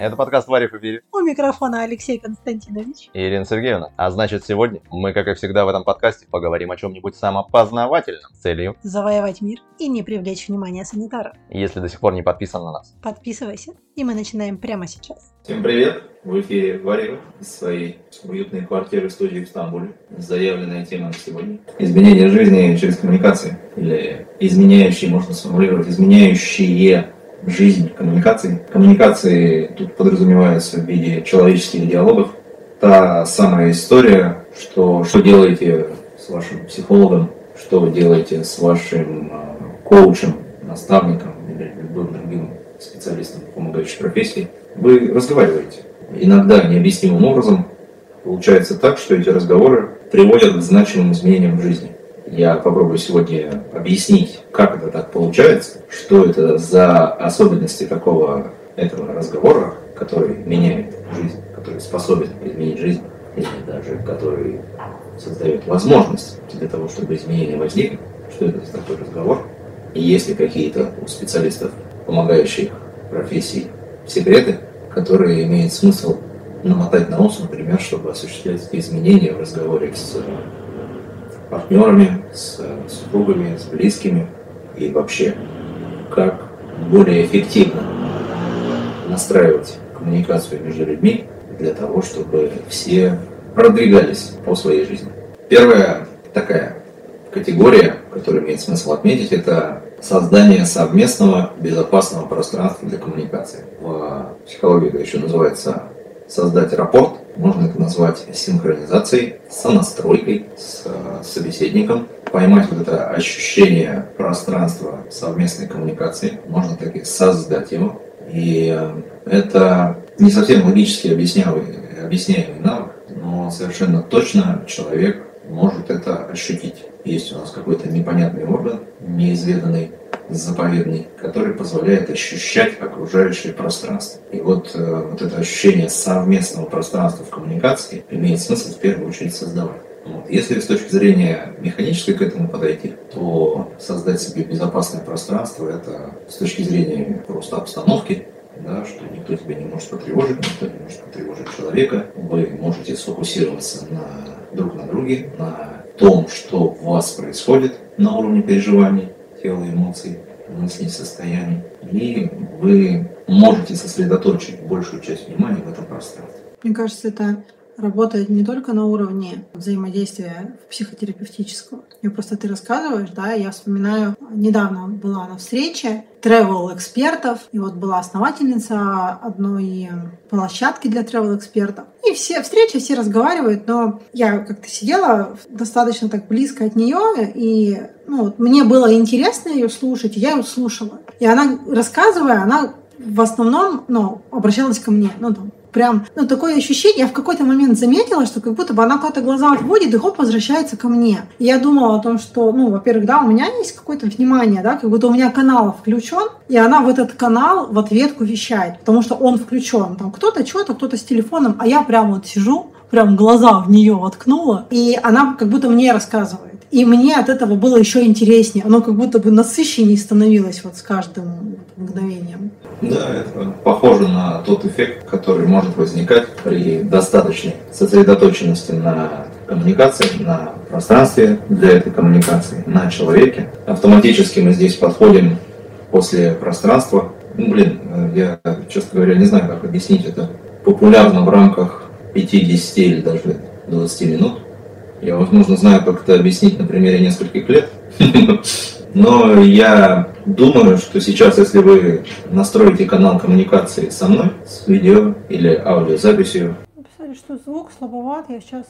Это подкаст «Варив и Бирев». У микрофона Алексей Константинович. И Ирина Сергеевна. А значит, сегодня мы, как и всегда в этом подкасте, поговорим о чем-нибудь самопознавательном с целью. Завоевать мир и не привлечь внимание санитаров. Если до сих пор не подписан на нас. Подписывайся, и мы начинаем прямо сейчас. Всем привет! В эфире Варива из своей уютной квартиры студии в Стамбуле. Заявленная тема на сегодня. Изменение жизни через коммуникации. Или изменяющие, можно сформулировать, изменяющие жизнь коммуникации. Коммуникации тут подразумеваются в виде человеческих диалогов. Та самая история, что, что делаете с вашим психологом, что вы делаете с вашим э, коучем, наставником или любым другим специалистом помогающей профессии. Вы разговариваете. Иногда необъяснимым образом получается так, что эти разговоры приводят к значимым изменениям в жизни. Я попробую сегодня объяснить, как это так получается, что это за особенности такого этого разговора, который меняет жизнь, который способен изменить жизнь, или даже который создает возможность для того, чтобы изменения возникли. Что это за такой разговор? И есть ли какие-то у специалистов, помогающих профессии, секреты, которые имеет смысл намотать на ус, например, чтобы осуществлять изменения в разговоре с партнерами, с супругами, с близкими и вообще как более эффективно настраивать коммуникацию между людьми для того, чтобы все продвигались по своей жизни. Первая такая категория, которую имеет смысл отметить, это создание совместного безопасного пространства для коммуникации. В психологии это еще называется создать рапорт, можно это назвать синхронизацией, сонастройкой с э, собеседником, поймать вот это ощущение пространства совместной коммуникации, можно так и создать его. И э, это не совсем логически объясняемый, объясняемый навык, но совершенно точно человек может это ощутить. Есть у нас какой-то непонятный орган, неизведанный, заповедный, который позволяет ощущать окружающее пространство. И вот, э, вот это ощущение совместного пространства в коммуникации имеет смысл в первую очередь создавать. Если с точки зрения механической к этому подойти, то создать себе безопасное пространство – это с точки зрения просто обстановки, да, что никто тебя не может потревожить, никто не может потревожить человека. Вы можете сфокусироваться на друг на друге, на том, что у вас происходит на уровне переживаний, тела, эмоций, мыслей, состояний. И вы можете сосредоточить большую часть внимания в этом пространстве. Мне кажется, это работает не только на уровне взаимодействия психотерапевтического. И просто ты рассказываешь, да, я вспоминаю, недавно была на встрече travel экспертов, и вот была основательница одной площадки для travel экспертов. И все встречи, все разговаривают, но я как-то сидела достаточно так близко от нее, и ну, вот, мне было интересно ее слушать, и я ее слушала. И она, рассказывая, она в основном ну, обращалась ко мне. Ну, там, прям, ну, такое ощущение, я в какой-то момент заметила, что как будто бы она куда-то глаза отводит и хоп, возвращается ко мне. И я думала о том, что, ну, во-первых, да, у меня есть какое-то внимание, да, как будто у меня канал включен, и она в этот канал в ответку вещает, потому что он включен. Там кто-то что-то, кто-то с телефоном, а я прям вот сижу, прям глаза в нее воткнула, и она как будто мне рассказывает. И мне от этого было еще интереснее. Оно как будто бы насыщеннее становилось вот с каждым мгновением. Да, это похоже на тот эффект, который может возникать при достаточной сосредоточенности на коммуникации, на пространстве для этой коммуникации, на человеке. Автоматически мы здесь подходим после пространства. Ну, блин, я, честно говоря, не знаю, как объяснить это популярно в рамках 50 или даже 20 минут. Я, возможно, знаю, как это объяснить на примере нескольких лет. Но я думаю, что сейчас, если вы настроите канал коммуникации со мной, с видео или аудиозаписью... Написали, что звук слабоват, я сейчас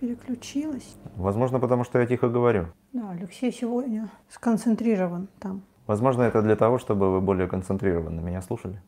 переключилась. Возможно, потому что я тихо говорю. Да, Алексей сегодня сконцентрирован там. Возможно, это для того, чтобы вы более концентрированно меня слушали.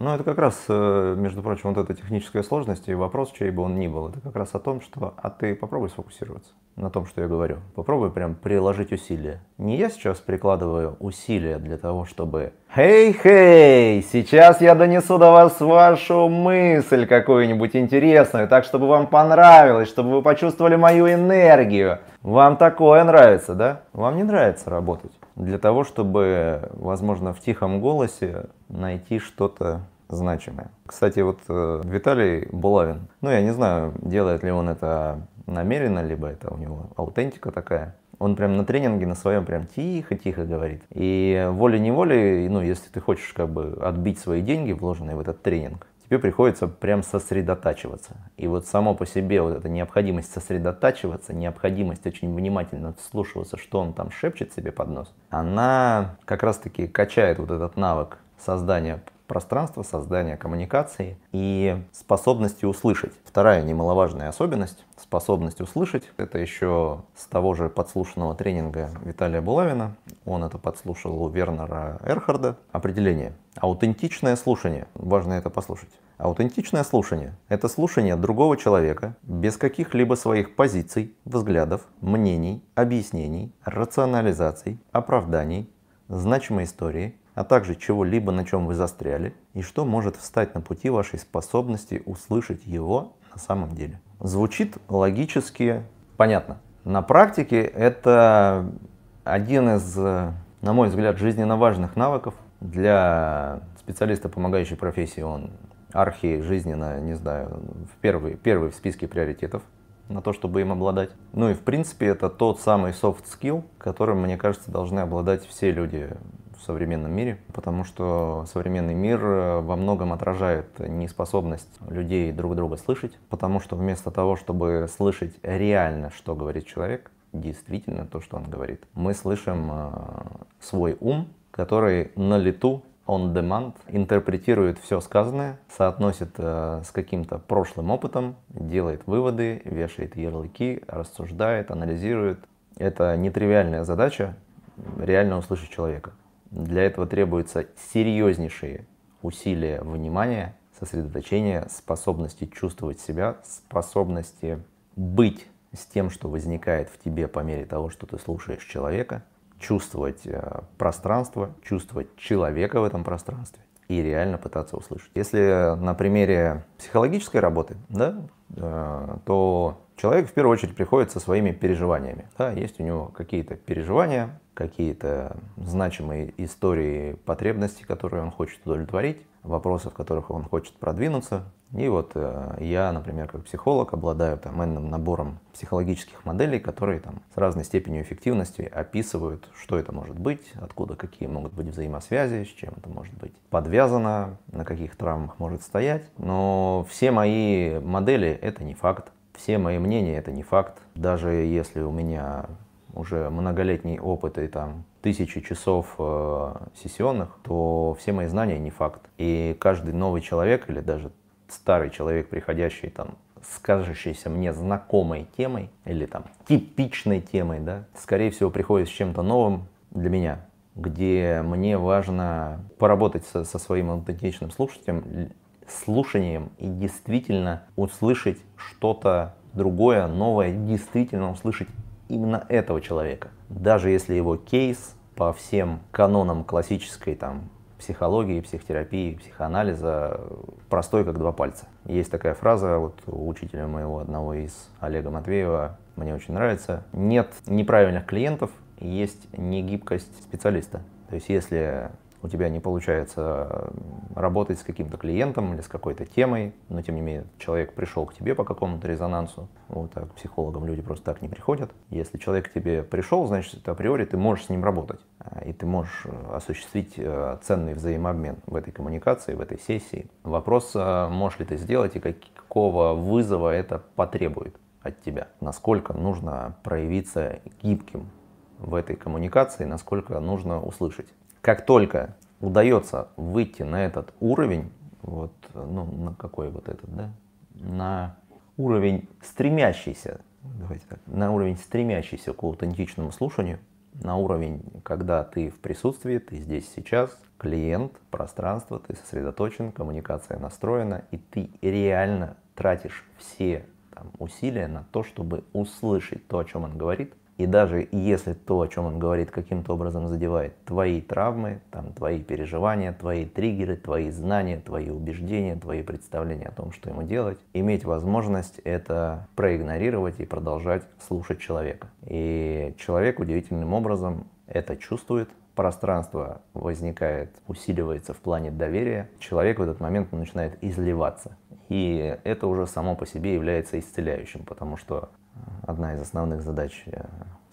Ну, это как раз, э, между прочим, вот эта техническая сложность и вопрос, чей бы он ни был, это как раз о том, что, а ты попробуй сфокусироваться на том, что я говорю. Попробуй прям приложить усилия. Не я сейчас прикладываю усилия для того, чтобы Хей-хей, сейчас я донесу до вас вашу мысль какую-нибудь интересную, так чтобы вам понравилось, чтобы вы почувствовали мою энергию. Вам такое нравится, да? Вам не нравится работать? Для того, чтобы, возможно, в тихом голосе найти что-то значимое. Кстати, вот э, Виталий Булавин, ну я не знаю, делает ли он это намеренно, либо это у него аутентика такая. Он прям на тренинге на своем прям тихо-тихо говорит. И волей-неволей, ну, если ты хочешь как бы отбить свои деньги, вложенные в этот тренинг, тебе приходится прям сосредотачиваться. И вот само по себе вот эта необходимость сосредотачиваться, необходимость очень внимательно вслушиваться, что он там шепчет себе под нос, она как раз-таки качает вот этот навык создания пространства, создания коммуникации и способности услышать. Вторая немаловажная особенность – способность услышать. Это еще с того же подслушанного тренинга Виталия Булавина. Он это подслушал у Вернера Эрхарда. Определение. Аутентичное слушание. Важно это послушать. Аутентичное слушание – это слушание другого человека без каких-либо своих позиций, взглядов, мнений, объяснений, рационализаций, оправданий, значимой истории, а также чего-либо, на чем вы застряли, и что может встать на пути вашей способности услышать его на самом деле. Звучит логически понятно. На практике это один из, на мой взгляд, жизненно важных навыков для специалиста, помогающей профессии. Он архи жизненно, не знаю, в первый, первый в списке приоритетов на то, чтобы им обладать. Ну и в принципе это тот самый soft skill, которым, мне кажется, должны обладать все люди современном мире, потому что современный мир э, во многом отражает неспособность людей друг друга слышать, потому что вместо того, чтобы слышать реально, что говорит человек, действительно то, что он говорит, мы слышим э, свой ум, который на лету on demand интерпретирует все сказанное, соотносит э, с каким-то прошлым опытом, делает выводы, вешает ярлыки, рассуждает, анализирует. Это нетривиальная задача реально услышать человека. Для этого требуются серьезнейшие усилия внимания, сосредоточения, способности чувствовать себя, способности быть с тем, что возникает в тебе по мере того, что ты слушаешь человека, чувствовать э, пространство, чувствовать человека в этом пространстве и реально пытаться услышать. Если на примере психологической работы, да, э, то человек в первую очередь приходит со своими переживаниями. Да, есть у него какие-то переживания, какие-то значимые истории потребностей, которые он хочет удовлетворить, вопросы, в которых он хочет продвинуться. И вот э, я, например, как психолог, обладаю там энным набором психологических моделей, которые там с разной степенью эффективности описывают, что это может быть, откуда какие могут быть взаимосвязи, с чем это может быть подвязано, на каких травмах может стоять. Но все мои модели — это не факт. Все мои мнения — это не факт. Даже если у меня уже многолетний опыт и там тысячи часов э, сессионных, то все мои знания не факт. И каждый новый человек или даже старый человек, приходящий там с мне знакомой темой или там типичной темой, да, скорее всего приходит с чем-то новым для меня, где мне важно поработать со, со своим аутентичным слушателем, слушанием и действительно услышать что-то другое, новое, действительно услышать именно этого человека. Даже если его кейс по всем канонам классической там, психологии, психотерапии, психоанализа простой, как два пальца. Есть такая фраза вот у учителя моего одного из Олега Матвеева, мне очень нравится. Нет неправильных клиентов, есть негибкость специалиста. То есть если у тебя не получается работать с каким-то клиентом или с какой-то темой, но тем не менее человек пришел к тебе по какому-то резонансу, вот так психологам люди просто так не приходят. Если человек к тебе пришел, значит, априори ты можешь с ним работать, а, и ты можешь э, осуществить э, ценный взаимообмен в этой коммуникации, в этой сессии. Вопрос, э, можешь ли ты сделать и какого вызова это потребует от тебя. Насколько нужно проявиться гибким в этой коммуникации, насколько нужно услышать как только удается выйти на этот уровень, вот, ну, на какой вот этот, да, на уровень стремящийся, давайте так, на уровень стремящийся к аутентичному слушанию, на уровень, когда ты в присутствии, ты здесь сейчас, клиент, пространство, ты сосредоточен, коммуникация настроена, и ты реально тратишь все там, усилия на то, чтобы услышать то, о чем он говорит, и даже если то, о чем он говорит, каким-то образом задевает твои травмы, там, твои переживания, твои триггеры, твои знания, твои убеждения, твои представления о том, что ему делать, иметь возможность это проигнорировать и продолжать слушать человека. И человек удивительным образом это чувствует, пространство возникает, усиливается в плане доверия, человек в этот момент начинает изливаться. И это уже само по себе является исцеляющим, потому что одна из основных задач э,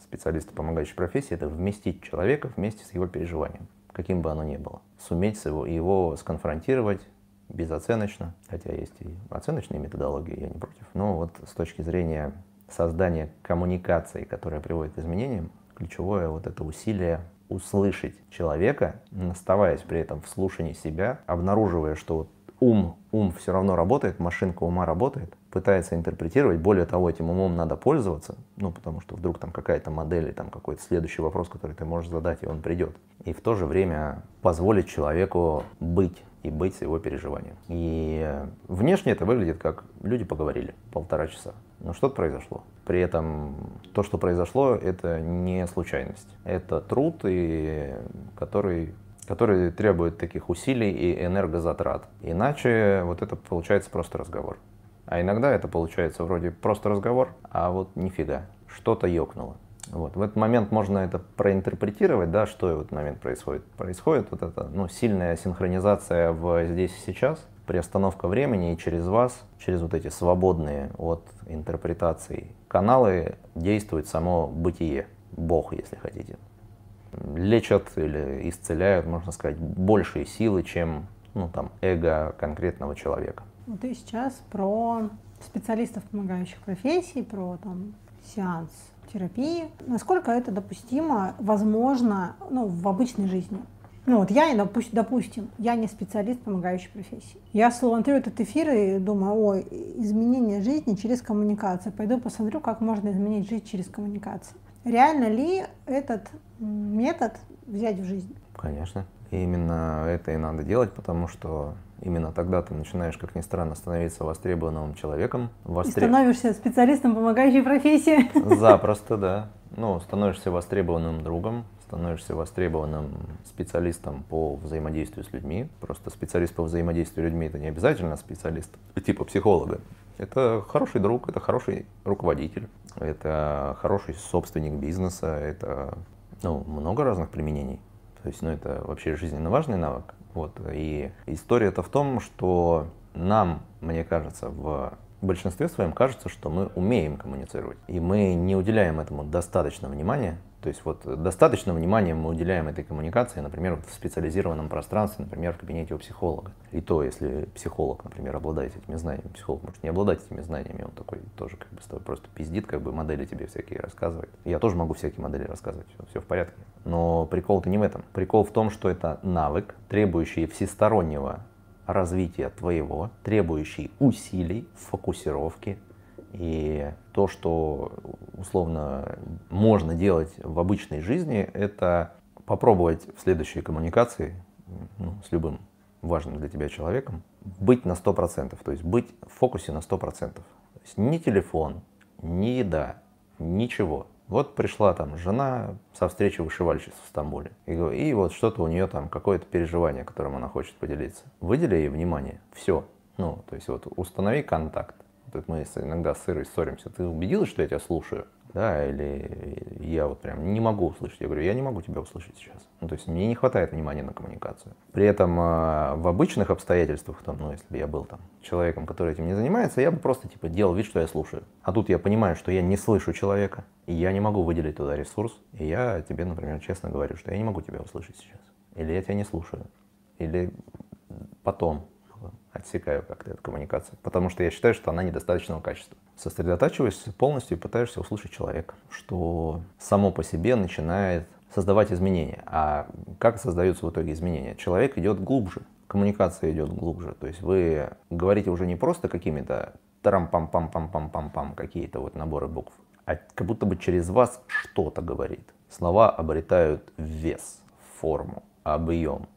специалиста помогающей профессии – это вместить человека вместе с его переживанием, каким бы оно ни было. Суметь его, его сконфронтировать безоценочно, хотя есть и оценочные методологии, я не против. Но вот с точки зрения создания коммуникации, которая приводит к изменениям, ключевое вот это усилие услышать человека, оставаясь при этом в слушании себя, обнаруживая, что вот ум, ум все равно работает, машинка ума работает, пытается интерпретировать, более того, этим умом надо пользоваться, ну, потому что вдруг там какая-то модель, там какой-то следующий вопрос, который ты можешь задать, и он придет. И в то же время позволить человеку быть и быть с его переживанием. И внешне это выглядит как люди поговорили полтора часа, но что-то произошло. При этом то, что произошло, это не случайность. Это труд, и который который требует таких усилий и энергозатрат. Иначе вот это получается просто разговор. А иногда это получается вроде просто разговор, а вот нифига, что-то ёкнуло. Вот. В этот момент можно это проинтерпретировать, да, что в этот момент происходит. Происходит вот эта ну, сильная синхронизация в здесь и сейчас, приостановка времени, и через вас, через вот эти свободные от интерпретаций каналы действует само бытие, Бог, если хотите. Лечат или исцеляют, можно сказать, большие силы, чем ну, там, эго конкретного человека. Ты сейчас про специалистов помогающих профессий, про там, сеанс терапии. Насколько это допустимо, возможно, ну, в обычной жизни? Ну вот я, допустим, я не специалист помогающей профессии. Я смотрю этот эфир и думаю, ой, изменение жизни через коммуникацию. Пойду посмотрю, как можно изменить жизнь через коммуникацию. Реально ли этот метод взять в жизнь? Конечно. И именно это и надо делать, потому что именно тогда ты начинаешь, как ни странно, становиться востребованным человеком. Востреб... И становишься специалистом помогающей профессии. Запросто, да. Ну, становишься востребованным другом, становишься востребованным специалистом по взаимодействию с людьми. Просто специалист по взаимодействию с людьми это не обязательно специалист типа психолога. Это хороший друг, это хороший руководитель, это хороший собственник бизнеса, это ну, много разных применений. То есть, ну, это вообще жизненно важный навык. Вот. И история это в том, что нам, мне кажется, в большинстве своем кажется, что мы умеем коммуницировать. И мы не уделяем этому достаточно внимания, то есть вот достаточно внимания мы уделяем этой коммуникации, например, в специализированном пространстве, например, в кабинете у психолога. И то, если психолог, например, обладает этими знаниями, психолог может не обладать этими знаниями, он такой тоже как бы с тобой просто пиздит, как бы модели тебе всякие рассказывает. Я тоже могу всякие модели рассказывать, все, все в порядке. Но прикол-то не в этом. Прикол в том, что это навык, требующий всестороннего развития твоего, требующий усилий, фокусировки, и то, что условно можно делать в обычной жизни, это попробовать в следующей коммуникации ну, с любым важным для тебя человеком быть на 100%, то есть быть в фокусе на 100%. То есть ни телефон, ни еда, ничего. Вот пришла там жена со встречи вышивальщиц в Стамбуле. И, и вот что-то у нее там, какое-то переживание, которым она хочет поделиться. Выдели ей внимание. Все. Ну, то есть вот установи контакт вот мы иногда с Ирой ссоримся, ты убедилась, что я тебя слушаю? Да, или я вот прям не могу услышать. Я говорю, я не могу тебя услышать сейчас. Ну, то есть мне не хватает внимания на коммуникацию. При этом э, в обычных обстоятельствах, там, ну, если бы я был там человеком, который этим не занимается, я бы просто типа делал вид, что я слушаю. А тут я понимаю, что я не слышу человека, и я не могу выделить туда ресурс. И я тебе, например, честно говорю, что я не могу тебя услышать сейчас. Или я тебя не слушаю. Или потом отсекаю как-то эту коммуникацию, потому что я считаю, что она недостаточного качества. Сосредотачиваясь полностью и пытаешься услышать человека, что само по себе начинает создавать изменения. А как создаются в итоге изменения? Человек идет глубже, коммуникация идет глубже. То есть вы говорите уже не просто какими-то тарам-пам-пам-пам-пам-пам-пам, какие-то вот наборы букв, а как будто бы через вас что-то говорит. Слова обретают вес, форму, объем,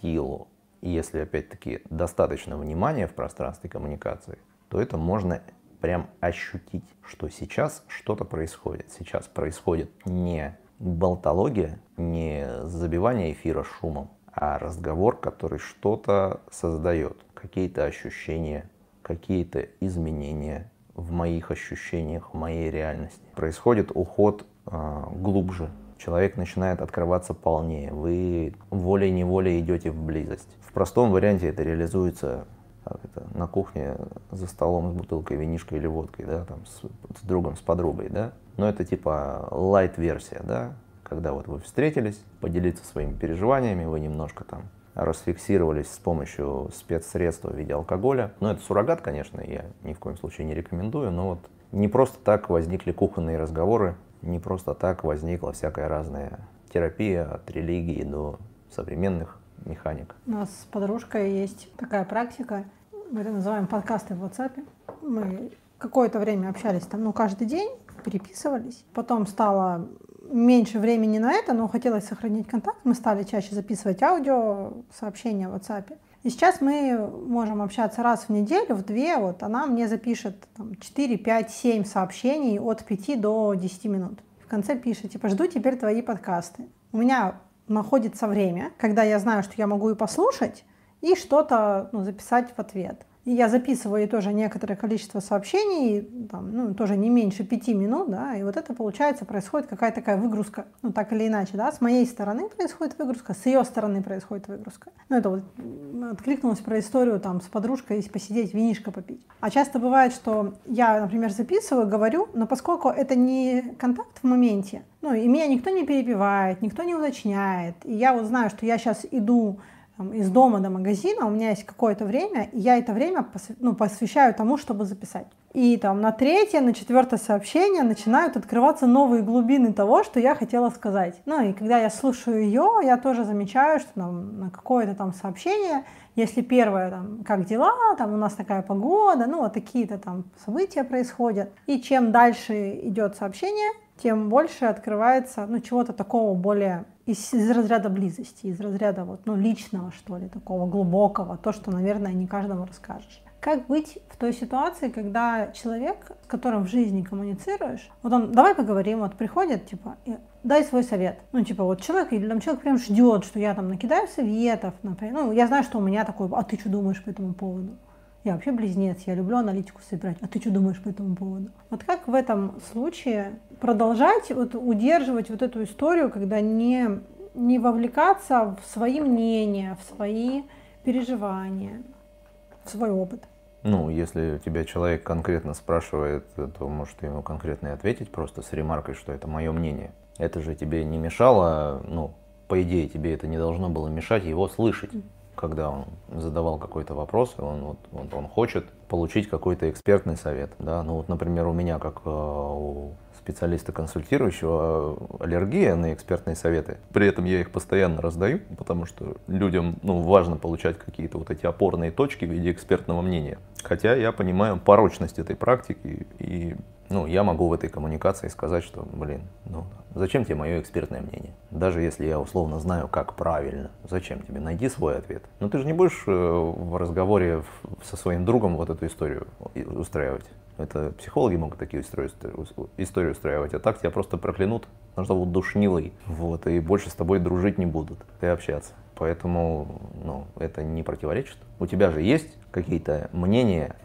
силу, и если, опять-таки, достаточно внимания в пространстве коммуникации, то это можно прям ощутить, что сейчас что-то происходит. Сейчас происходит не болтология, не забивание эфира шумом, а разговор, который что-то создает, какие-то ощущения, какие-то изменения в моих ощущениях, в моей реальности. Происходит уход э, глубже человек начинает открываться полнее, вы волей-неволей идете в близость. В простом варианте это реализуется это, на кухне за столом с бутылкой винишка или водкой, да, там, с, с другом, с подругой, да. Но это типа лайт-версия, да, когда вот вы встретились, поделиться своими переживаниями, вы немножко там расфиксировались с помощью спецсредств в виде алкоголя. Ну, это суррогат, конечно, я ни в коем случае не рекомендую, но вот не просто так возникли кухонные разговоры, не просто так возникла всякая разная терапия от религии до современных механик. У нас с подружкой есть такая практика, мы это называем подкасты в WhatsApp. Мы какое-то время общались там, ну, каждый день, переписывались. Потом стало меньше времени на это, но хотелось сохранить контакт. Мы стали чаще записывать аудио, сообщения в WhatsApp. И сейчас мы можем общаться раз в неделю, в две. Вот она мне запишет там, 4, 5, 7 сообщений от 5 до 10 минут. В конце пишет, типа, жду теперь твои подкасты. У меня находится время, когда я знаю, что я могу и послушать, и что-то ну, записать в ответ. Я записываю тоже некоторое количество сообщений, там, ну, тоже не меньше пяти минут, да, и вот это получается, происходит какая-то такая выгрузка, ну, так или иначе, да, с моей стороны происходит выгрузка, с ее стороны происходит выгрузка. Ну, это вот откликнулось про историю там с подружкой посидеть, винишко попить. А часто бывает, что я, например, записываю, говорю, но поскольку это не контакт в моменте, ну, и меня никто не перебивает, никто не уточняет, и я вот знаю, что я сейчас иду там, из дома до магазина, у меня есть какое-то время, и я это время посв... ну, посвящаю тому, чтобы записать. И там на третье, на четвертое сообщение начинают открываться новые глубины того, что я хотела сказать. Ну и когда я слушаю ее, я тоже замечаю, что там, на какое-то там сообщение, если первое там, как дела, там у нас такая погода, ну вот такие-то там события происходят. И чем дальше идет сообщение, тем больше открывается ну, чего-то такого более из, из разряда близости, из разряда вот, ну, личного, что ли, такого глубокого, то, что, наверное, не каждому расскажешь. Как быть в той ситуации, когда человек, с которым в жизни коммуницируешь, вот он, давай поговорим, вот приходит, типа, дай свой совет. Ну, типа, вот человек, или там человек прям ждет, что я там накидаю советов, например. Ну, я знаю, что у меня такой, а ты что думаешь по этому поводу? Я вообще близнец, я люблю аналитику собирать. А ты что думаешь по этому поводу? Вот как в этом случае продолжать вот, удерживать вот эту историю, когда не, не вовлекаться в свои мнения, в свои переживания, в свой опыт? Ну, если тебя человек конкретно спрашивает, то может ему конкретно и ответить просто с ремаркой, что это мое мнение. Это же тебе не мешало, ну, по идее, тебе это не должно было мешать его слышать когда он задавал какой-то вопрос, он, вот, вот, он хочет получить какой-то экспертный совет. Да? Ну вот, например, у меня, как э, у специалиста консультирующего, аллергия на экспертные советы. При этом я их постоянно раздаю, потому что людям ну, важно получать какие-то вот эти опорные точки в виде экспертного мнения. Хотя я понимаю порочность этой практики и ну, я могу в этой коммуникации сказать, что, блин, ну, зачем тебе мое экспертное мнение? Даже если я условно знаю, как правильно, зачем тебе? Найди свой ответ. Но ты же не будешь э, в разговоре со своим другом вот эту историю устраивать. Это психологи могут такие истории, устраивать, а так тебя просто проклянут, назовут душнилой, вот, и больше с тобой дружить не будут и общаться. Поэтому ну, это не противоречит. У тебя же есть какие-то мнения,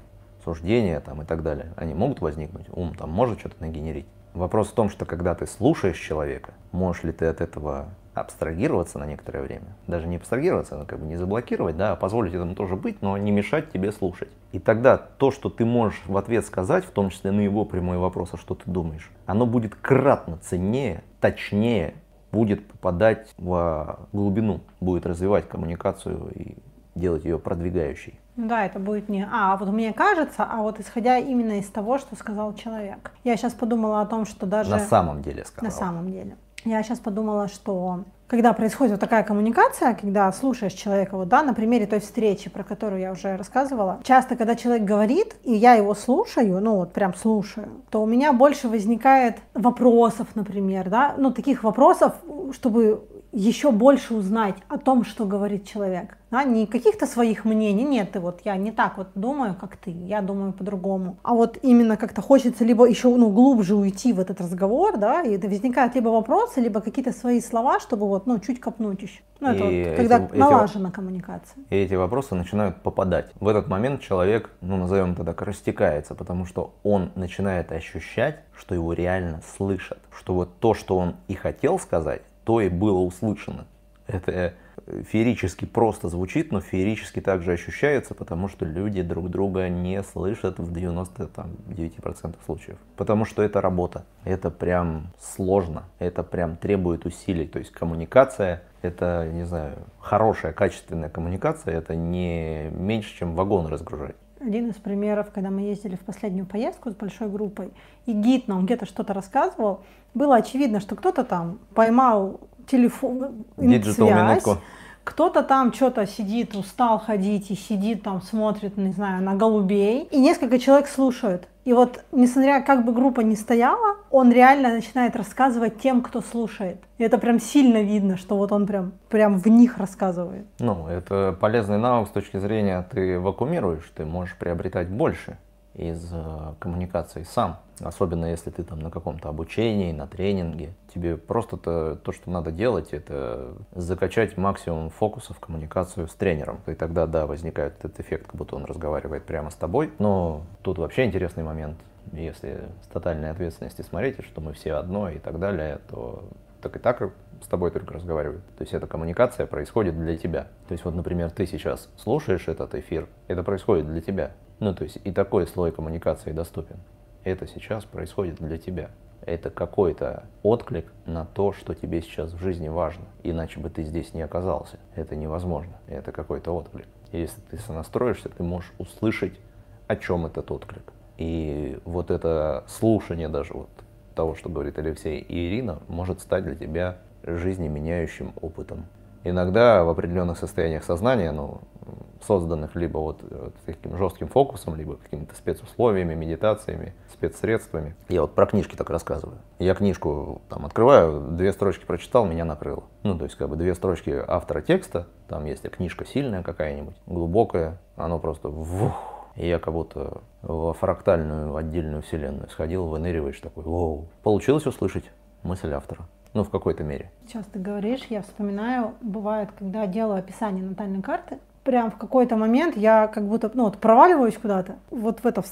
суждения там, и так далее, они могут возникнуть, ум там может что-то нагенерить. Вопрос в том, что когда ты слушаешь человека, можешь ли ты от этого абстрагироваться на некоторое время. Даже не абстрагироваться, но как бы не заблокировать, да, а позволить этому тоже быть, но не мешать тебе слушать. И тогда то, что ты можешь в ответ сказать, в том числе на его прямой вопрос, а что ты думаешь, оно будет кратно ценнее, точнее, будет попадать в глубину, будет развивать коммуникацию и делать ее продвигающей. Да, это будет не «а, вот мне кажется», а вот исходя именно из того, что сказал человек. Я сейчас подумала о том, что даже... На самом деле сказал. На самом деле. Я сейчас подумала, что когда происходит вот такая коммуникация, когда слушаешь человека, вот, да, на примере той встречи, про которую я уже рассказывала, часто, когда человек говорит, и я его слушаю, ну вот прям слушаю, то у меня больше возникает вопросов, например, да, ну таких вопросов, чтобы еще больше узнать о том, что говорит человек. Да, не каких-то своих мнений, нет, ты вот я не так вот думаю, как ты, я думаю по-другому. А вот именно как-то хочется либо еще ну, глубже уйти в этот разговор, да, и возникают либо вопросы, либо какие-то свои слова, чтобы вот, ну, чуть копнуть еще. Ну, это И вот, когда эти- эти- налажена коммуникация. И эти вопросы начинают попадать. В этот момент человек, ну назовем это так, растекается, потому что он начинает ощущать, что его реально слышат. Что вот то, что он и хотел сказать, то и было услышано. Это э, феерически просто звучит, но феерически также ощущается, потому что люди друг друга не слышат в 99% случаев. Потому что это работа. Это прям сложно. Это прям требует усилий. То есть коммуникация это, не знаю, хорошая, качественная коммуникация, это не меньше, чем вагон разгружать. Один из примеров, когда мы ездили в последнюю поездку с большой группой, и гид нам где-то что-то рассказывал, было очевидно, что кто-то там поймал телефон, связь, минутку. Кто-то там что-то сидит, устал ходить и сидит там, смотрит, не знаю, на голубей, и несколько человек слушают. И вот, несмотря как бы группа не стояла, он реально начинает рассказывать тем, кто слушает. И это прям сильно видно, что вот он прям, прям в них рассказывает. Ну, это полезный навык с точки зрения, ты вакуумируешь, ты можешь приобретать больше из э, коммуникации сам. Особенно если ты там на каком-то обучении, на тренинге. Тебе просто то, то, что надо делать, это закачать максимум фокуса в коммуникацию с тренером. И тогда, да, возникает этот эффект, как будто он разговаривает прямо с тобой. Но тут вообще интересный момент. Если с тотальной ответственности смотрите, что мы все одно и так далее, то так и так с тобой только разговаривают. То есть эта коммуникация происходит для тебя. То есть вот, например, ты сейчас слушаешь этот эфир, это происходит для тебя. Ну, то есть и такой слой коммуникации доступен. Это сейчас происходит для тебя. Это какой-то отклик на то, что тебе сейчас в жизни важно. Иначе бы ты здесь не оказался. Это невозможно. Это какой-то отклик. Если ты сонастроишься, ты можешь услышать, о чем этот отклик. И вот это слушание даже вот того, что говорит Алексей и Ирина, может стать для тебя жизнеменяющим опытом. Иногда в определенных состояниях сознания, ну, созданных либо вот, вот таким жестким фокусом, либо какими-то спецусловиями, медитациями, спецсредствами. Я вот про книжки так рассказываю. Я книжку там открываю, две строчки прочитал, меня накрыло. Ну, то есть как бы две строчки автора текста, там есть книжка сильная какая-нибудь, глубокая, оно просто вух, и я как будто во фрактальную отдельную вселенную сходил, выныриваешь такой, воу. Получилось услышать мысль автора. Ну, в какой-то мере. Сейчас ты говоришь, я вспоминаю, бывает, когда делаю описание натальной карты, прям в какой-то момент я как будто ну, вот проваливаюсь куда-то, вот в это,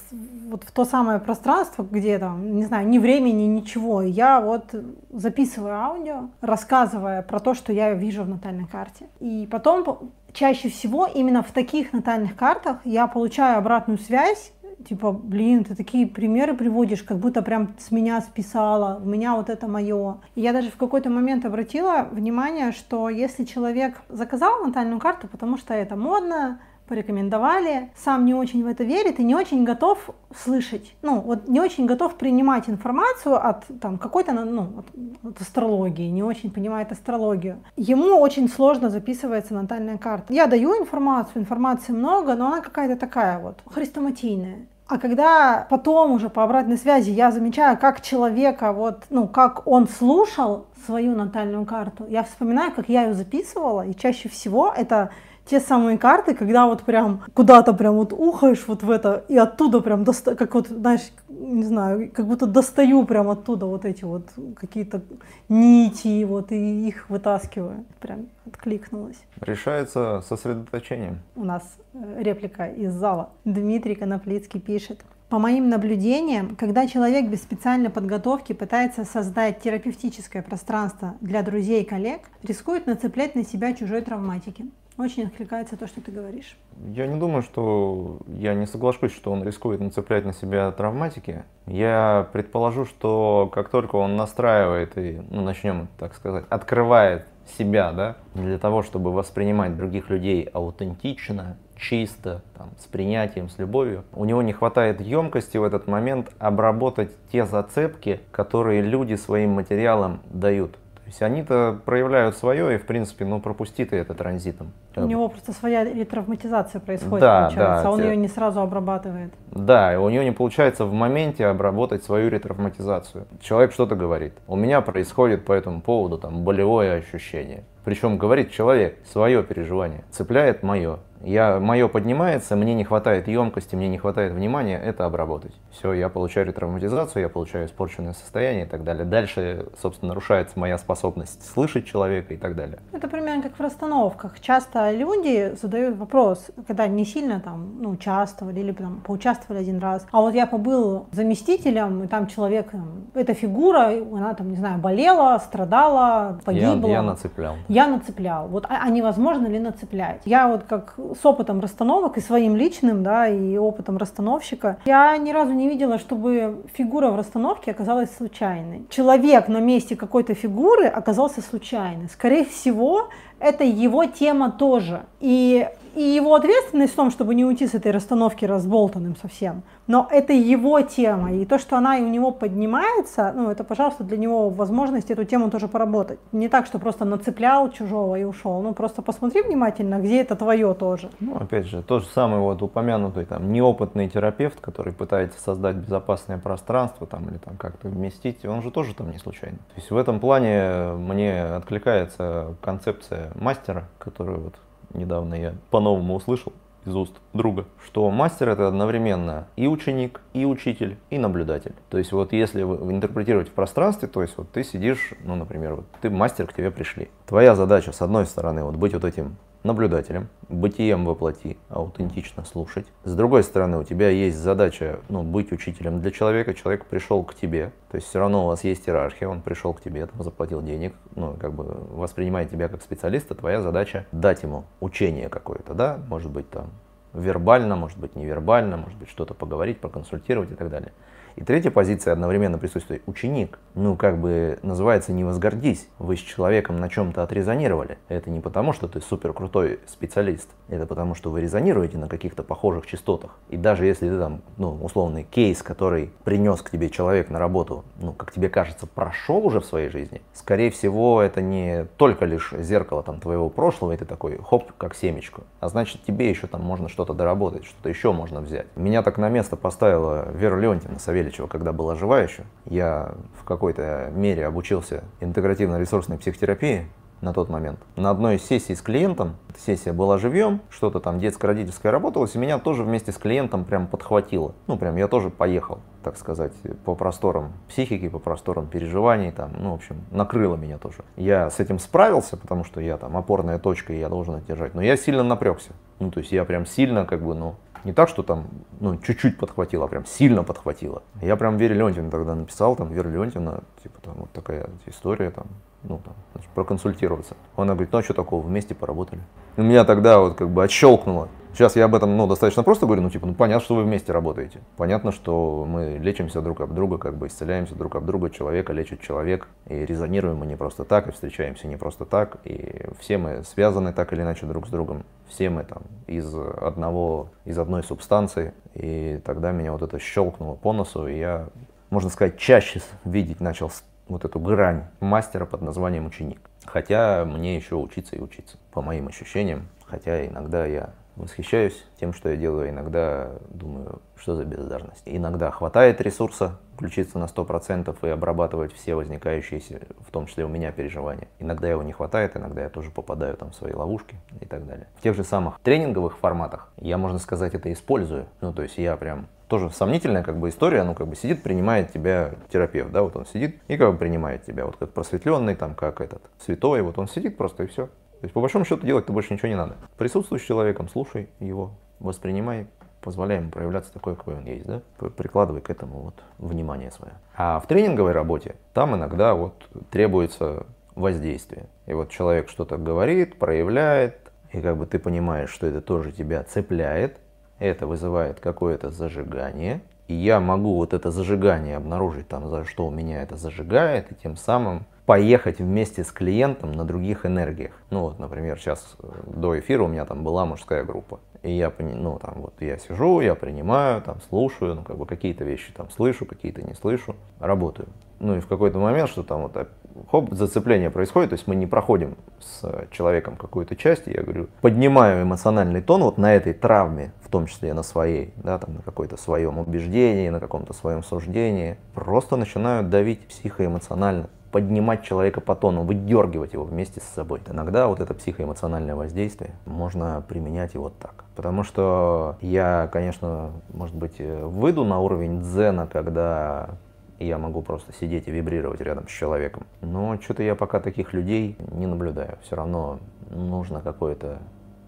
вот в то самое пространство, где там, не знаю, ни времени, ничего. Я вот записываю аудио, рассказывая про то, что я вижу в натальной карте. И потом чаще всего именно в таких натальных картах я получаю обратную связь, типа, блин, ты такие примеры приводишь, как будто прям с меня списала, у меня вот это мое. И я даже в какой-то момент обратила внимание, что если человек заказал натальную карту, потому что это модно, порекомендовали, сам не очень в это верит и не очень готов слышать, ну, вот не очень готов принимать информацию от там какой-то, ну, от, от астрологии, не очень понимает астрологию. Ему очень сложно записывается натальная карта. Я даю информацию, информации много, но она какая-то такая вот хрестоматийная. А когда потом уже по обратной связи я замечаю, как человека, вот, ну, как он слушал свою натальную карту, я вспоминаю, как я ее записывала, и чаще всего это те самые карты, когда вот прям куда-то прям вот ухаешь вот в это, и оттуда прям, доста- как вот, знаешь, не знаю, как будто достаю прям оттуда вот эти вот какие-то нити, вот, и их вытаскиваю. Прям откликнулась. Решается сосредоточением. У нас э, реплика из зала. Дмитрий Коноплицкий пишет. По моим наблюдениям, когда человек без специальной подготовки пытается создать терапевтическое пространство для друзей и коллег, рискует нацеплять на себя чужой травматики. Очень откликается то, что ты говоришь. Я не думаю, что я не соглашусь, что он рискует нацеплять на себя травматики. Я предположу, что как только он настраивает и, ну, начнем, так сказать, открывает себя, да, для того, чтобы воспринимать других людей аутентично, чисто, там, с принятием, с любовью, у него не хватает емкости в этот момент обработать те зацепки, которые люди своим материалом дают. То есть они-то проявляют свое, и, в принципе, ну, пропусти ты это транзитом. У него просто своя ретравматизация происходит, Да, получается, да, а он те- ее не сразу обрабатывает. Да, и у него не получается в моменте обработать свою ретравматизацию. Человек что-то говорит. У меня происходит по этому поводу там болевое ощущение. Причем говорит человек свое переживание, цепляет мое. Я, мое поднимается, мне не хватает емкости, мне не хватает внимания, это обработать. Все, я получаю ретравматизацию, я получаю испорченное состояние и так далее. Дальше, собственно, нарушается моя способность слышать человека и так далее. Это примерно как в расстановках. Часто люди задают вопрос, когда не сильно там, ну, участвовали или там поучаствовали один раз. А вот я побыл заместителем, и там человек, там, эта фигура, она там, не знаю, болела, страдала, погибла. Я, я нацеплял. Я нацеплял. Вот, а, а невозможно ли нацеплять? Я вот как с опытом расстановок и своим личным, да, и опытом расстановщика, я ни разу не видела, чтобы фигура в расстановке оказалась случайной. Человек на месте какой-то фигуры оказался случайный. Скорее всего, это его тема тоже. И и его ответственность в том, чтобы не уйти с этой расстановки разболтанным совсем. Но это его тема, и то, что она и у него поднимается, ну, это, пожалуйста, для него возможность эту тему тоже поработать. Не так, что просто нацеплял чужого и ушел. Ну, просто посмотри внимательно, где это твое тоже. Ну, опять же, то же самое вот упомянутый там неопытный терапевт, который пытается создать безопасное пространство там или там как-то вместить, он же тоже там не случайно. То есть в этом плане мне откликается концепция мастера, который вот недавно я по-новому услышал из уст друга, что мастер это одновременно и ученик, и учитель, и наблюдатель. То есть вот если интерпретировать в пространстве, то есть вот ты сидишь, ну, например, вот ты мастер, к тебе пришли. Твоя задача, с одной стороны, вот быть вот этим наблюдателем, бытием воплоти, аутентично слушать. С другой стороны, у тебя есть задача ну, быть учителем для человека, человек пришел к тебе, то есть все равно у вас есть иерархия, он пришел к тебе, там, заплатил денег, ну, как бы воспринимает тебя как специалиста, твоя задача дать ему учение какое-то, да, может быть там вербально, может быть невербально, может быть что-то поговорить, проконсультировать и так далее. И третья позиция одновременно присутствует ученик. Ну, как бы называется «не возгордись». Вы с человеком на чем-то отрезонировали. Это не потому, что ты супер крутой специалист. Это потому, что вы резонируете на каких-то похожих частотах. И даже если ты там, ну, условный кейс, который принес к тебе человек на работу, ну, как тебе кажется, прошел уже в своей жизни, скорее всего, это не только лишь зеркало там твоего прошлого, и ты такой, хоп, как семечку. А значит, тебе еще там можно что-то доработать, что-то еще можно взять. Меня так на место поставила Вера Леонтьевна Савельева Савельичева, когда была жива еще, я в какой-то мере обучился интегративно-ресурсной психотерапии на тот момент. На одной из сессий с клиентом, сессия была живьем, что-то там детско-родительское работалось, и меня тоже вместе с клиентом прям подхватило. Ну, прям я тоже поехал, так сказать, по просторам психики, по просторам переживаний, там, ну, в общем, накрыло меня тоже. Я с этим справился, потому что я там опорная точка, и я должен держать, но я сильно напрягся. Ну, то есть я прям сильно, как бы, ну, не так, что там, ну, чуть-чуть подхватило, а прям сильно подхватило. Я прям Вере Леонтьевне тогда написал, там, Вера Леонтьевна, типа, там, вот такая история, там, ну, там, значит, проконсультироваться. Она говорит, ну, а что такого, вместе поработали. И меня тогда вот как бы отщелкнуло. Сейчас я об этом, ну, достаточно просто говорю, ну, типа, ну, понятно, что вы вместе работаете. Понятно, что мы лечимся друг об друга, как бы исцеляемся друг об друга, человека лечит человек, и резонируем мы не просто так, и встречаемся не просто так, и все мы связаны так или иначе друг с другом. Все мы там из одного, из одной субстанции, и тогда меня вот это щелкнуло по носу, и я, можно сказать, чаще видеть начал вот эту грань мастера под названием ученик. Хотя мне еще учиться и учиться, по моим ощущениям. Хотя иногда я восхищаюсь тем, что я делаю. Иногда думаю, что за бездарность. Иногда хватает ресурса включиться на 100% и обрабатывать все возникающиеся, в том числе у меня, переживания. Иногда его не хватает, иногда я тоже попадаю там в свои ловушки и так далее. В тех же самых тренинговых форматах я, можно сказать, это использую. Ну, то есть я прям тоже сомнительная как бы история, ну как бы сидит, принимает тебя терапевт, да, вот он сидит и как бы принимает тебя, вот как просветленный, там, как этот, святой, вот он сидит просто и все. То есть, по большому счету, делать-то больше ничего не надо. Присутствуй с человеком, слушай его, воспринимай, позволяй ему проявляться такой, какой он есть, да? Прикладывай к этому вот внимание свое. А в тренинговой работе там иногда вот требуется воздействие. И вот человек что-то говорит, проявляет, и как бы ты понимаешь, что это тоже тебя цепляет, это вызывает какое-то зажигание, и я могу вот это зажигание обнаружить, там, за что у меня это зажигает, и тем самым поехать вместе с клиентом на других энергиях. Ну вот, например, сейчас э, до эфира у меня там была мужская группа. И я, ну, там, вот я сижу, я принимаю, там, слушаю, ну, как бы какие-то вещи там слышу, какие-то не слышу, работаю. Ну, и в какой-то момент, что там вот, хоп, зацепление происходит, то есть мы не проходим с человеком какую-то часть, я говорю, поднимаю эмоциональный тон вот на этой травме, в том числе на своей, да, там, на какой-то своем убеждении, на каком-то своем суждении, просто начинаю давить психоэмоционально поднимать человека по тону, выдергивать его вместе с собой. Иногда вот это психоэмоциональное воздействие можно применять и вот так. Потому что я, конечно, может быть, выйду на уровень дзена, когда я могу просто сидеть и вибрировать рядом с человеком. Но что-то я пока таких людей не наблюдаю. Все равно нужно какое-то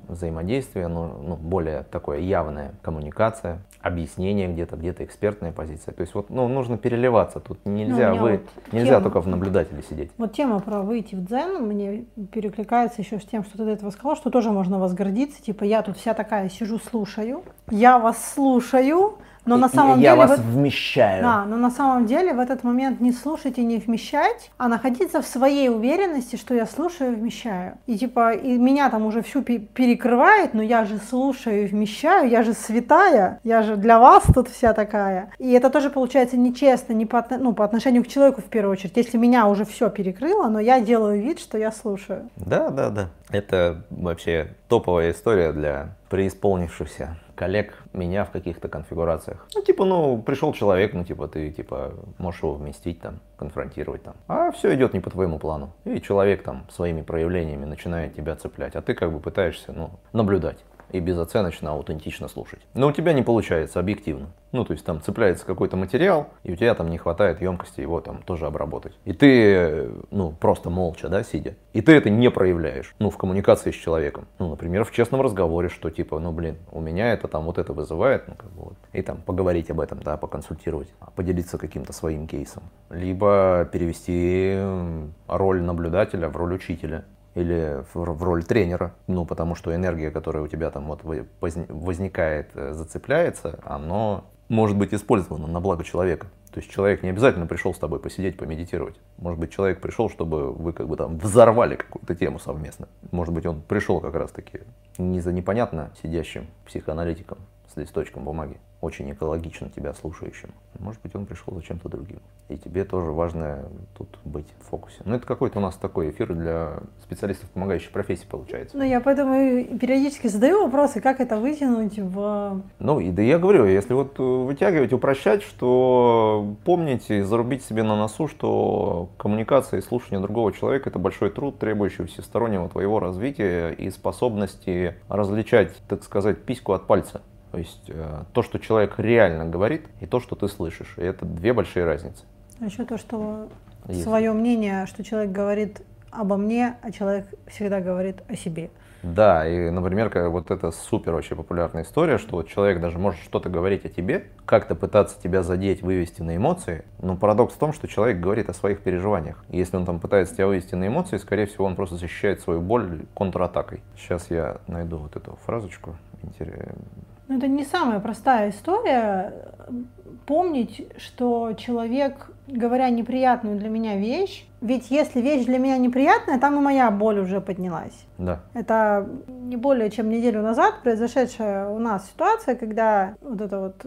взаимодействие, ну, ну, более такое явная коммуникация, объяснение где-то, где-то экспертная позиция. То есть вот ну, нужно переливаться. Тут нельзя, ну, вы, вот нельзя тема, только в наблюдателе сидеть. Вот тема про выйти в дзен мне перекликается еще с тем, что ты до этого сказал, что тоже можно возгордиться. Типа я тут вся такая сижу, слушаю, я вас слушаю, но на самом я деле вас в... вмещаю. Да, но на самом деле в этот момент не слушать и не вмещать, а находиться в своей уверенности, что я слушаю и вмещаю. И типа и меня там уже всю перекрывает, но я же слушаю и вмещаю, я же святая, я же для вас тут вся такая. И это тоже получается нечестно, не по, ну, по отношению к человеку в первую очередь. Если меня уже все перекрыло, но я делаю вид, что я слушаю. Да, да, да. Это вообще топовая история для преисполнившихся коллег меня в каких-то конфигурациях. Ну, типа, ну, пришел человек, ну, типа, ты, типа, можешь его вместить там, конфронтировать там. А все идет не по твоему плану. И человек там своими проявлениями начинает тебя цеплять, а ты как бы пытаешься, ну, наблюдать и безоценочно, аутентично слушать. Но у тебя не получается объективно. Ну, то есть там цепляется какой-то материал, и у тебя там не хватает емкости его там тоже обработать. И ты, ну, просто молча, да, сидя. И ты это не проявляешь, ну, в коммуникации с человеком. Ну, например, в честном разговоре, что типа, ну, блин, у меня это там вот это вызывает, ну, как бы вот. И там поговорить об этом, да, поконсультировать, поделиться каким-то своим кейсом. Либо перевести роль наблюдателя в роль учителя или в, роль тренера, ну, потому что энергия, которая у тебя там вот возникает, э, зацепляется, оно может быть использовано на благо человека. То есть человек не обязательно пришел с тобой посидеть, помедитировать. Может быть, человек пришел, чтобы вы как бы там взорвали какую-то тему совместно. Может быть, он пришел как раз-таки не за непонятно сидящим психоаналитиком с листочком бумаги, очень экологично тебя слушающим. Может быть, он пришел за чем-то другим. И тебе тоже важно тут быть в фокусе. Ну, это какой-то у нас такой эфир для специалистов помогающей профессии получается. Ну, я поэтому периодически задаю вопросы, как это вытянуть в... Ну, и да я говорю, если вот вытягивать, упрощать, что помните, зарубить себе на носу, что коммуникация и слушание другого человека – это большой труд, требующий всестороннего твоего развития и способности различать, так сказать, письку от пальца. То есть э, то, что человек реально говорит, и то, что ты слышишь. И это две большие разницы. А еще то, что Есть. свое мнение, что человек говорит обо мне, а человек всегда говорит о себе. Да, и, например, как вот это супер вообще популярная история, что вот человек даже может что-то говорить о тебе, как-то пытаться тебя задеть, вывести на эмоции, но парадокс в том, что человек говорит о своих переживаниях. И если он там пытается тебя вывести на эмоции, скорее всего, он просто защищает свою боль контратакой. Сейчас я найду вот эту фразочку. Интересно ну, это не самая простая история. Помнить, что человек, говоря неприятную для меня вещь, ведь если вещь для меня неприятная, там и моя боль уже поднялась. Да. Это не более чем неделю назад произошедшая у нас ситуация, когда вот это вот,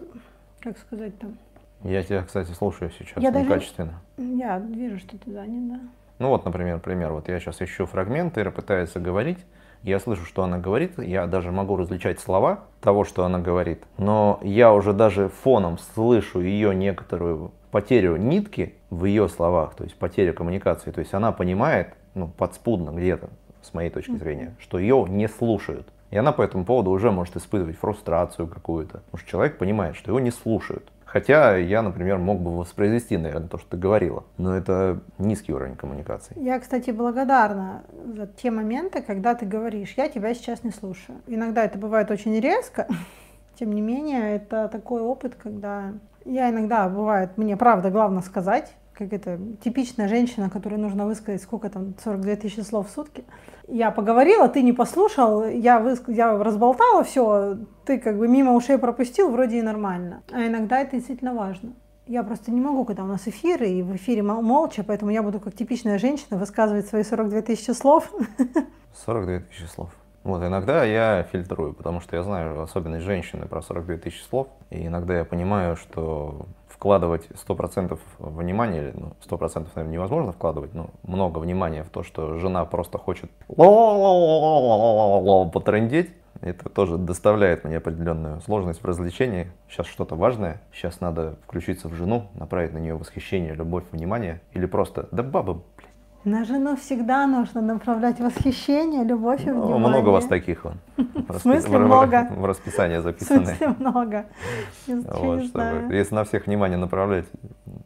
как сказать там. Я тебя, кстати, слушаю сейчас я некачественно. Даже, я вижу, что ты занят, да. Ну вот, например, пример. Вот я сейчас ищу фрагменты, пытается говорить, я слышу, что она говорит, я даже могу различать слова того, что она говорит, но я уже даже фоном слышу ее некоторую потерю нитки в ее словах, то есть потерю коммуникации. То есть она понимает, ну, подспудно где-то, с моей точки зрения, что ее не слушают. И она по этому поводу уже может испытывать фрустрацию какую-то. Потому что человек понимает, что его не слушают. Хотя я, например, мог бы воспроизвести, наверное, то, что ты говорила. Но это низкий уровень коммуникации. Я, кстати, благодарна за те моменты, когда ты говоришь, я тебя сейчас не слушаю. Иногда это бывает очень резко, тем не менее, это такой опыт, когда я иногда, бывает, мне правда главное сказать, как это, типичная женщина, которой нужно высказать сколько там, 42 тысячи слов в сутки. Я поговорила, ты не послушал, я, выск... я разболтала все, ты как бы мимо ушей пропустил, вроде и нормально. А иногда это действительно важно. Я просто не могу, когда у нас эфиры, и в эфире молча, поэтому я буду как типичная женщина высказывать свои 42 тысячи слов. 42 тысячи слов. Вот, иногда я фильтрую, потому что я знаю особенность женщины про 42 тысячи слов, и иногда я понимаю, что вкладывать 100% внимания, ну, 100% наверное, невозможно вкладывать, но много внимания в то, что жена просто хочет потрындеть, Это тоже доставляет мне определенную сложность в развлечении. Сейчас что-то важное, сейчас надо включиться в жену, направить на нее восхищение, любовь, внимание. Или просто, да баба, на жену всегда нужно направлять восхищение, любовь и внимание. Много вас таких вон. В смысле много? В расписании записаны. В смысле много? Если на всех внимание направлять,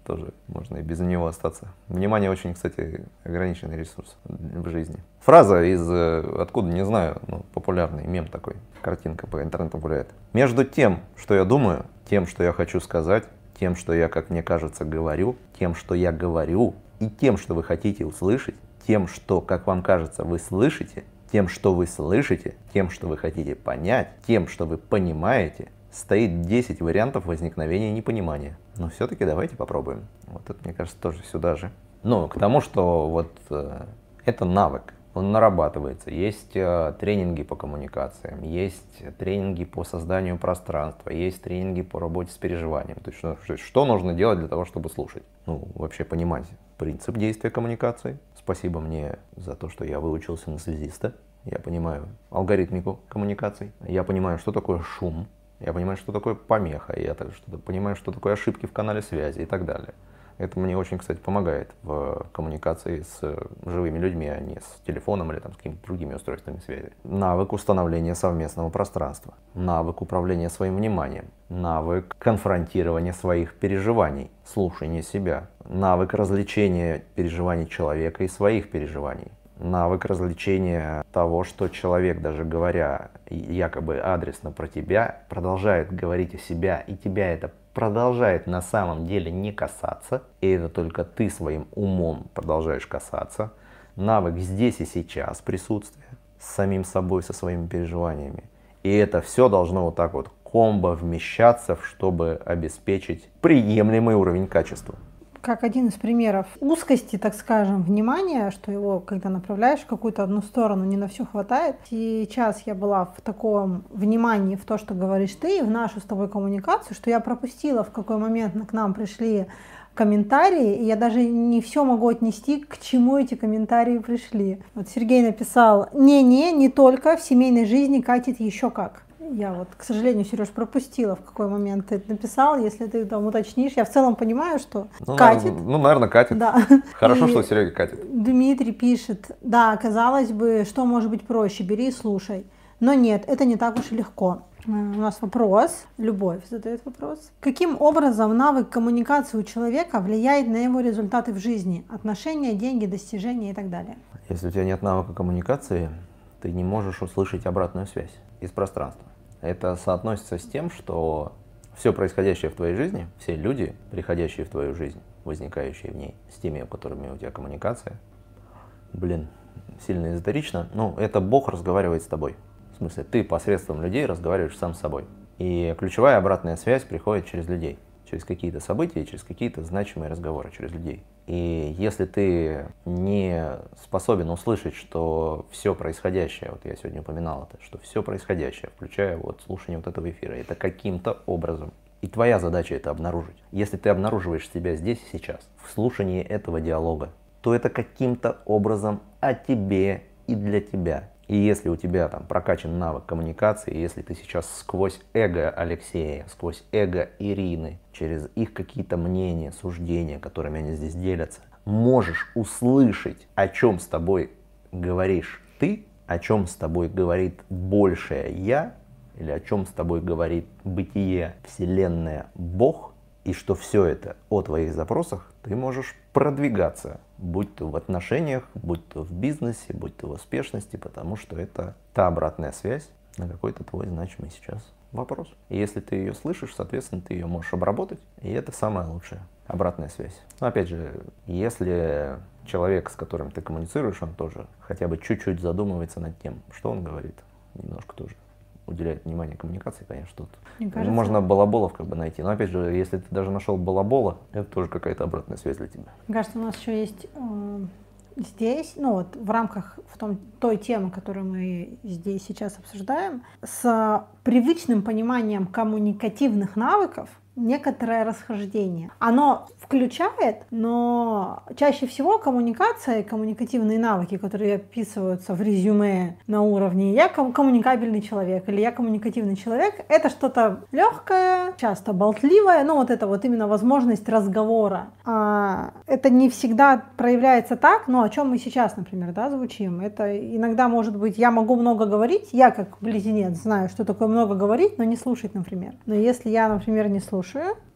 тоже можно и без него остаться. Внимание очень, кстати, ограниченный ресурс в жизни. Фраза из, э, откуда, не знаю, ну, популярный мем такой, картинка по интернету гуляет. Между тем, что я думаю, тем, что я хочу сказать, тем, что я, как мне кажется, говорю, тем, что я говорю, и тем, что вы хотите услышать, тем, что, как вам кажется, вы слышите, тем, что вы слышите, тем, что вы хотите понять, тем, что вы понимаете, стоит 10 вариантов возникновения непонимания. Но все-таки давайте попробуем. Вот это, мне кажется, тоже сюда же. Ну, к тому, что вот э, это навык, он нарабатывается. Есть э, тренинги по коммуникациям, есть тренинги по созданию пространства, есть тренинги по работе с переживанием. То есть, что, что нужно делать для того, чтобы слушать? Ну, вообще понимать принцип действия коммуникации. Спасибо мне за то, что я выучился на связиста. Я понимаю алгоритмику коммуникаций. Я понимаю, что такое шум. Я понимаю, что такое помеха. Я что понимаю, что такое ошибки в канале связи и так далее. Это мне очень, кстати, помогает в коммуникации с живыми людьми, а не с телефоном или там, с какими-то другими устройствами связи. Навык установления совместного пространства, навык управления своим вниманием, навык конфронтирования своих переживаний, слушания себя, навык развлечения переживаний человека и своих переживаний, навык развлечения того, что человек, даже говоря якобы адресно про тебя, продолжает говорить о себя, и тебя это продолжает на самом деле не касаться, и это только ты своим умом продолжаешь касаться, навык здесь и сейчас присутствия с самим собой, со своими переживаниями. И это все должно вот так вот комбо вмещаться, чтобы обеспечить приемлемый уровень качества как один из примеров узкости, так скажем, внимания, что его, когда направляешь в какую-то одну сторону, не на все хватает. Сейчас я была в таком внимании в то, что говоришь ты, в нашу с тобой коммуникацию, что я пропустила, в какой момент к нам пришли комментарии, и я даже не все могу отнести, к чему эти комментарии пришли. Вот Сергей написал, не-не, не только в семейной жизни катит еще как. Я вот, к сожалению, Сереж, пропустила, в какой момент ты это написал. Если ты там уточнишь, я в целом понимаю, что ну, катит. Наверное, ну, наверное, катит. Да. Хорошо, и что Серега катит. Дмитрий пишет, да, казалось бы, что может быть проще, бери и слушай. Но нет, это не так уж и легко. Э, у нас вопрос. Любовь задает вопрос. Каким образом навык коммуникации у человека влияет на его результаты в жизни? Отношения, деньги, достижения и так далее. Если у тебя нет навыка коммуникации, ты не можешь услышать обратную связь из пространства. Это соотносится с тем, что все происходящее в твоей жизни, все люди, приходящие в твою жизнь, возникающие в ней, с теми, которыми у тебя коммуникация, блин, сильно эзотерично, ну, это Бог разговаривает с тобой. В смысле, ты посредством людей разговариваешь сам с собой. И ключевая обратная связь приходит через людей через какие-то события, через какие-то значимые разговоры, через людей. И если ты не способен услышать, что все происходящее, вот я сегодня упоминал это, что все происходящее, включая вот слушание вот этого эфира, это каким-то образом. И твоя задача это обнаружить. Если ты обнаруживаешь себя здесь и сейчас, в слушании этого диалога, то это каким-то образом о тебе и для тебя. И если у тебя там прокачан навык коммуникации, если ты сейчас сквозь эго Алексея, сквозь эго Ирины, через их какие-то мнения, суждения, которыми они здесь делятся, можешь услышать, о чем с тобой говоришь ты, о чем с тобой говорит большее я, или о чем с тобой говорит бытие, вселенная, Бог, и что все это о твоих запросах, ты можешь продвигаться, будь то в отношениях, будь то в бизнесе, будь то в успешности, потому что это та обратная связь на какой-то твой значимый сейчас вопрос. И если ты ее слышишь, соответственно, ты ее можешь обработать, и это самая лучшая обратная связь. Но опять же, если человек, с которым ты коммуницируешь, он тоже хотя бы чуть-чуть задумывается над тем, что он говорит, немножко тоже уделяет внимание коммуникации, конечно, тут кажется... можно балаболов как бы найти. Но опять же, если ты даже нашел балабола, это тоже какая-то обратная связь для тебя. Мне кажется, у нас еще есть э, здесь, ну вот в рамках в том, той темы, которую мы здесь сейчас обсуждаем, с привычным пониманием коммуникативных навыков некоторое расхождение. Оно включает, но чаще всего коммуникация и коммуникативные навыки, которые описываются в резюме на уровне «я коммуникабельный человек» или «я коммуникативный человек», это что-то легкое, часто болтливое, ну вот это вот именно возможность разговора. А это не всегда проявляется так, ну о чем мы сейчас, например, да, звучим. Это иногда может быть «я могу много говорить», я как близнец знаю, что такое много говорить, но не слушать, например. Но если я, например, не слушаю,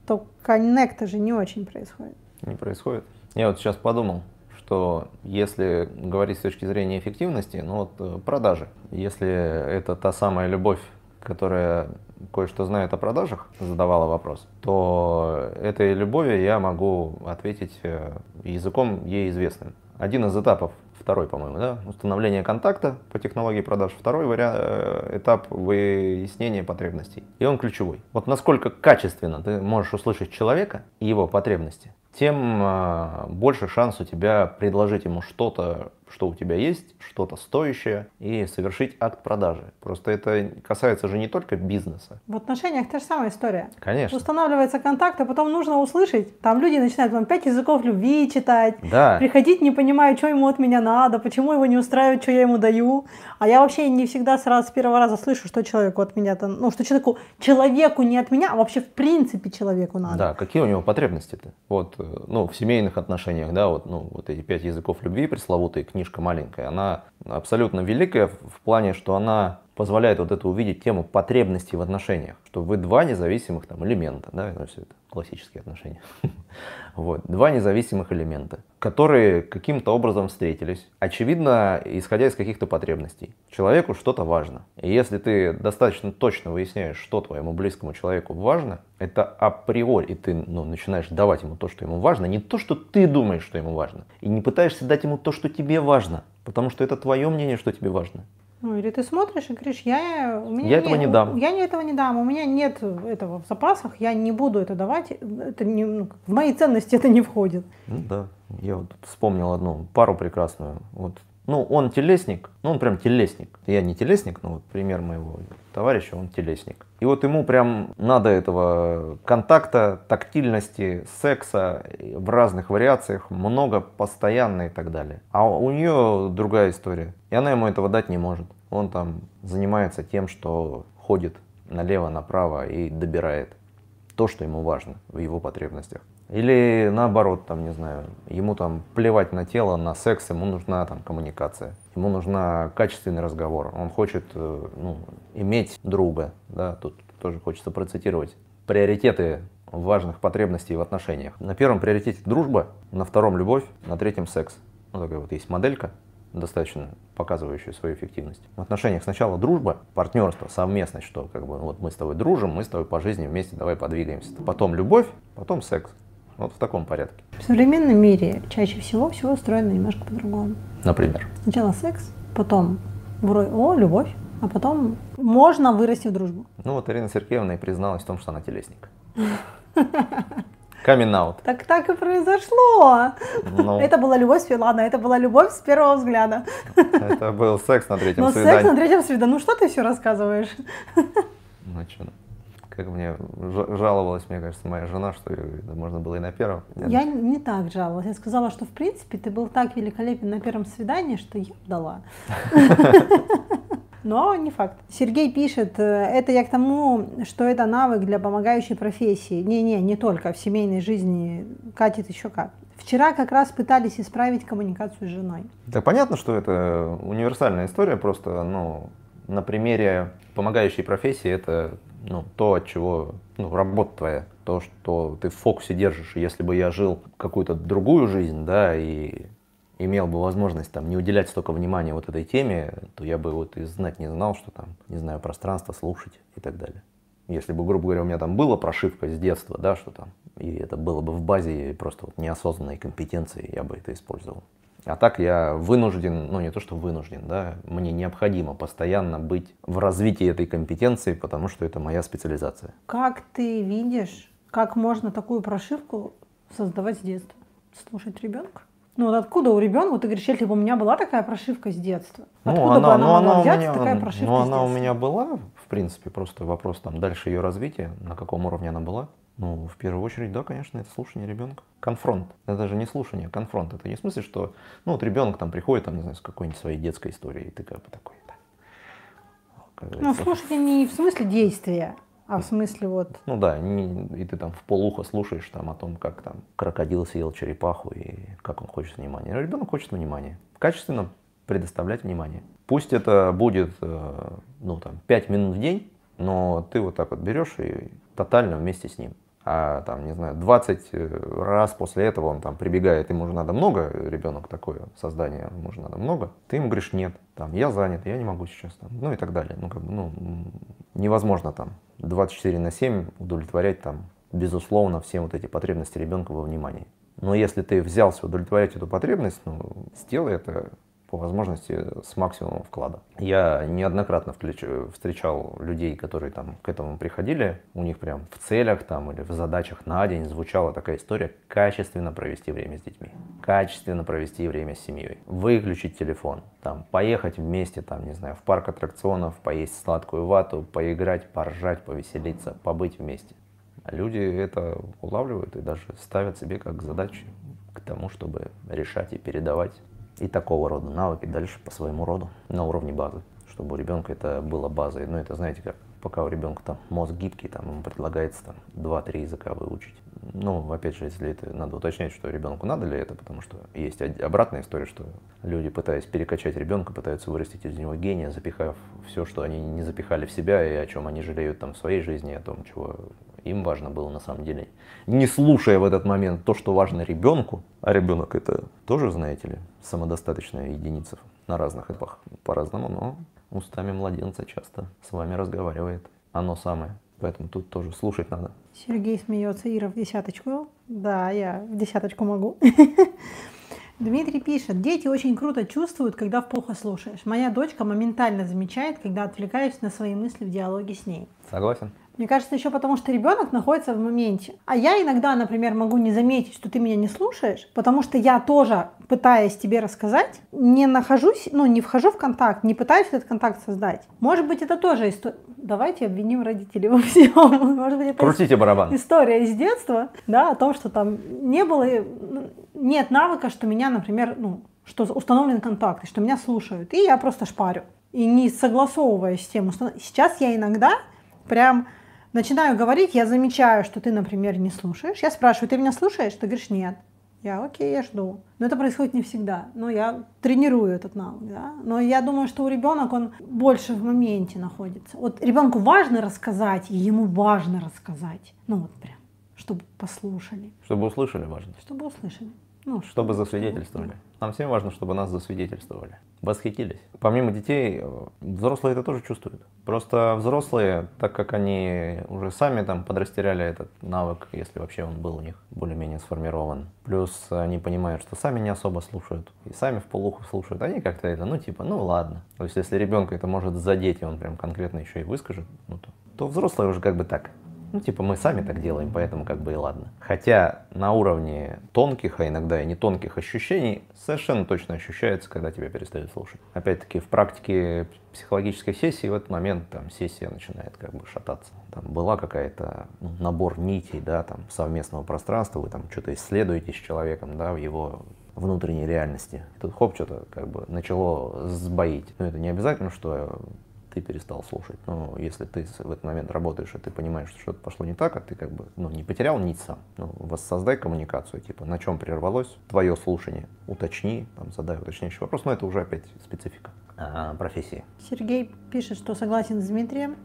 то коннекта же не очень происходит. Не происходит. Я вот сейчас подумал, что если говорить с точки зрения эффективности, ну вот э, продажи, если это та самая любовь, которая кое-что знает о продажах, задавала вопрос, то этой любови я могу ответить э, языком ей известным. Один из этапов второй, по-моему, да, установление контакта по технологии продаж, второй вариант, э, этап выяснения потребностей. И он ключевой. Вот насколько качественно ты можешь услышать человека и его потребности, тем э, больше шанс у тебя предложить ему что-то, что у тебя есть, что-то стоящее, и совершить акт продажи. Просто это касается же не только бизнеса. В отношениях та же самая история. Конечно. Устанавливается контакт, а потом нужно услышать. Там люди начинают вам пять языков любви читать, да. приходить, не понимая, что ему от меня надо, почему его не устраивает, что я ему даю. А я вообще не всегда сразу с первого раза слышу, что человеку от меня, -то, ну, что человеку, человеку не от меня, а вообще в принципе человеку надо. Да, какие у него потребности-то? Вот, э, ну, в семейных отношениях, да, вот, ну, вот эти пять языков любви пресловутые, книжка маленькая, она абсолютно великая в плане, что она позволяет вот это увидеть тему потребностей в отношениях, что вы два независимых там элемента, да, это все это классические отношения. вот, два независимых элемента, которые каким-то образом встретились, очевидно, исходя из каких-то потребностей. Человеку что-то важно. И если ты достаточно точно выясняешь, что твоему близкому человеку важно, это априори, и ты ну, начинаешь давать ему то, что ему важно, не то, что ты думаешь, что ему важно, и не пытаешься дать ему то, что тебе важно, потому что это твое мнение, что тебе важно. Ну, или ты смотришь и говоришь, я, у меня я нет, этого не дам. Я не этого не дам, у меня нет этого в запасах, я не буду это давать, это не, ну, в мои ценности это не входит. Ну да, я вот вспомнил одну пару прекрасную. Вот ну, он телесник, ну, он прям телесник. Я не телесник, но вот пример моего товарища, он телесник. И вот ему прям надо этого контакта, тактильности, секса в разных вариациях, много, постоянно и так далее. А у нее другая история. И она ему этого дать не может. Он там занимается тем, что ходит налево, направо и добирает то, что ему важно в его потребностях. Или наоборот, там, не знаю, ему там плевать на тело, на секс, ему нужна там коммуникация, ему нужна качественный разговор. Он хочет э, ну, иметь друга, да, тут тоже хочется процитировать. Приоритеты важных потребностей в отношениях. На первом приоритете дружба, на втором любовь, на третьем секс. Ну, такая вот есть моделька, достаточно показывающая свою эффективность. В отношениях сначала дружба, партнерство, совместность, что как бы вот мы с тобой дружим, мы с тобой по жизни вместе давай подвигаемся. Потом любовь, потом секс. Вот в таком порядке. В современном мире чаще всего все устроено немножко по-другому. Например? Сначала секс, потом вроде, о, любовь, а потом можно вырасти в дружбу. Ну вот Ирина Сергеевна и призналась в том, что она телесник. Камин аут. Так так и произошло. Ну, это была любовь, ладно, это была любовь с первого взгляда. Это был секс на третьем Но свидании. секс на третьем свидании. Ну что ты все рассказываешь? Ну что, как мне жаловалась, мне кажется, моя жена, что можно было и на первом. Я не так жаловалась. Я сказала, что в принципе ты был так великолепен на первом свидании, что я дала. Но не факт. Сергей пишет, э, это я к тому, что это навык для помогающей профессии. Не-не, не только. В семейной жизни катит еще как. Вчера как раз пытались исправить коммуникацию с женой. Да понятно, что это универсальная история, просто ну, на примере помогающей профессии это ну, то, от чего, ну, работа твоя, то, что ты в фокусе держишь. Если бы я жил какую-то другую жизнь, да, и имел бы возможность там не уделять столько внимания вот этой теме, то я бы вот и знать не знал, что там, не знаю, пространство слушать и так далее. Если бы, грубо говоря, у меня там была прошивка с детства, да, что там, и это было бы в базе просто вот неосознанной компетенции, я бы это использовал. А так я вынужден, ну не то что вынужден, да, мне необходимо постоянно быть в развитии этой компетенции, потому что это моя специализация. Как ты видишь, как можно такую прошивку создавать с детства? Слушать ребенка? Ну вот откуда у ребенка, вот ты говоришь, если бы у меня была такая прошивка с детства, ну, откуда она, бы она ну, могла она взяться, меня, такая прошивка Ну она у меня была, в принципе, просто вопрос там дальше ее развития, на каком уровне она была. Ну, в первую очередь, да, конечно, это слушание ребенка. Конфронт. Это даже не слушание, а конфронт. Это не в смысле, что, ну, вот ребенок там приходит, там, не знаю, с какой-нибудь своей детской историей, и ты как бы такой, да. Ну, слушайте не в смысле действия, а в смысле вот... Ну да, не, и ты там в полухо слушаешь там о том, как там крокодил съел черепаху и как он хочет внимания. А ребенок хочет внимания. Качественно предоставлять внимание. Пусть это будет, э, ну там, 5 минут в день, но ты вот так вот берешь и тотально вместе с ним. А там, не знаю, 20 э, раз после этого он там прибегает, ему же надо много, ребенок такое создание, ему же надо много. Ты ему говоришь, нет, там, я занят, я не могу сейчас, там, ну и так далее. Ну, как бы, ну, невозможно там 24 на 7 удовлетворять там, безусловно, все вот эти потребности ребенка во внимании. Но если ты взялся удовлетворять эту потребность, ну, сделай это по возможности с максимумом вклада. Я неоднократно встречал людей, которые там к этому приходили, у них прям в целях там или в задачах на день звучала такая история качественно провести время с детьми, качественно провести время с семьей, выключить телефон, там, поехать вместе, там, не знаю, в парк аттракционов, поесть сладкую вату, поиграть, поржать, повеселиться, побыть вместе. Люди это улавливают и даже ставят себе как задачу к тому, чтобы решать и передавать и такого рода навыки дальше по своему роду на уровне базы, чтобы у ребенка это было базой. Ну, это знаете как, пока у ребенка там мозг гибкий, там ему предлагается там 2-3 языка выучить. Ну, опять же, если это надо уточнять, что ребенку надо ли это, потому что есть обратная история, что люди, пытаясь перекачать ребенка, пытаются вырастить из него гения, запихав все, что они не запихали в себя и о чем они жалеют там в своей жизни, о том, чего им важно было на самом деле. Не слушая в этот момент то, что важно ребенку, а ребенок это тоже, знаете ли, самодостаточная единица на разных этапах по-разному, но устами младенца часто с вами разговаривает оно самое. Поэтому тут тоже слушать надо. Сергей смеется, Ира в десяточку. Да, я в десяточку могу. Дмитрий пишет, дети очень круто чувствуют, когда плохо слушаешь. Моя дочка моментально замечает, когда отвлекаюсь на свои мысли в диалоге с ней. Согласен. Мне кажется, еще потому, что ребенок находится в моменте. А я иногда, например, могу не заметить, что ты меня не слушаешь, потому что я тоже, пытаясь тебе рассказать, не нахожусь, ну, не вхожу в контакт, не пытаюсь этот контакт создать. Может быть, это тоже история. Давайте обвиним родителей во всем. Может быть, это Крутите барабан. история из детства, да, о том, что там не было, ну, нет навыка, что меня, например, ну, что установлен контакт, и что меня слушают. И я просто шпарю. И не согласовываясь с тем, сейчас я иногда прям начинаю говорить, я замечаю, что ты, например, не слушаешь. Я спрашиваю, ты меня слушаешь? Ты говоришь, нет. Я, окей, я жду. Но это происходит не всегда. Но я тренирую этот навык, да. Но я думаю, что у ребенка он больше в моменте находится. Вот ребенку важно рассказать, и ему важно рассказать. Ну вот прям, чтобы послушали. Чтобы услышали важно. Чтобы услышали. Ну, чтобы засвидетельствовали. Нам всем важно, чтобы нас засвидетельствовали. Восхитились. Помимо детей, взрослые это тоже чувствуют. Просто взрослые, так как они уже сами там подрастеряли этот навык, если вообще он был у них более-менее сформирован, плюс они понимают, что сами не особо слушают, и сами в полуху слушают, они как-то это, ну типа, ну ладно. То есть если ребенка это может задеть, и он прям конкретно еще и выскажет, ну то, то взрослые уже как бы так, ну, типа, мы сами так делаем, поэтому как бы и ладно. Хотя на уровне тонких, а иногда и не тонких ощущений совершенно точно ощущается, когда тебя перестают слушать. Опять-таки, в практике психологической сессии в этот момент там сессия начинает как бы шататься. Там была какая-то ну, набор нитей, да, там совместного пространства, вы там что-то исследуете с человеком, да, в его внутренней реальности. Тут хоп, что-то как бы начало сбоить. Но это не обязательно, что ты перестал слушать. Но если ты в этот момент работаешь, и ты понимаешь, что что-то пошло не так, а ты как бы ну, не потерял нить сам, ну, воссоздай коммуникацию, типа, на чем прервалось твое слушание, уточни, там, задай уточняющий вопрос, но это уже опять специфика а, профессии. Сергей пишет, что согласен с Дмитрием,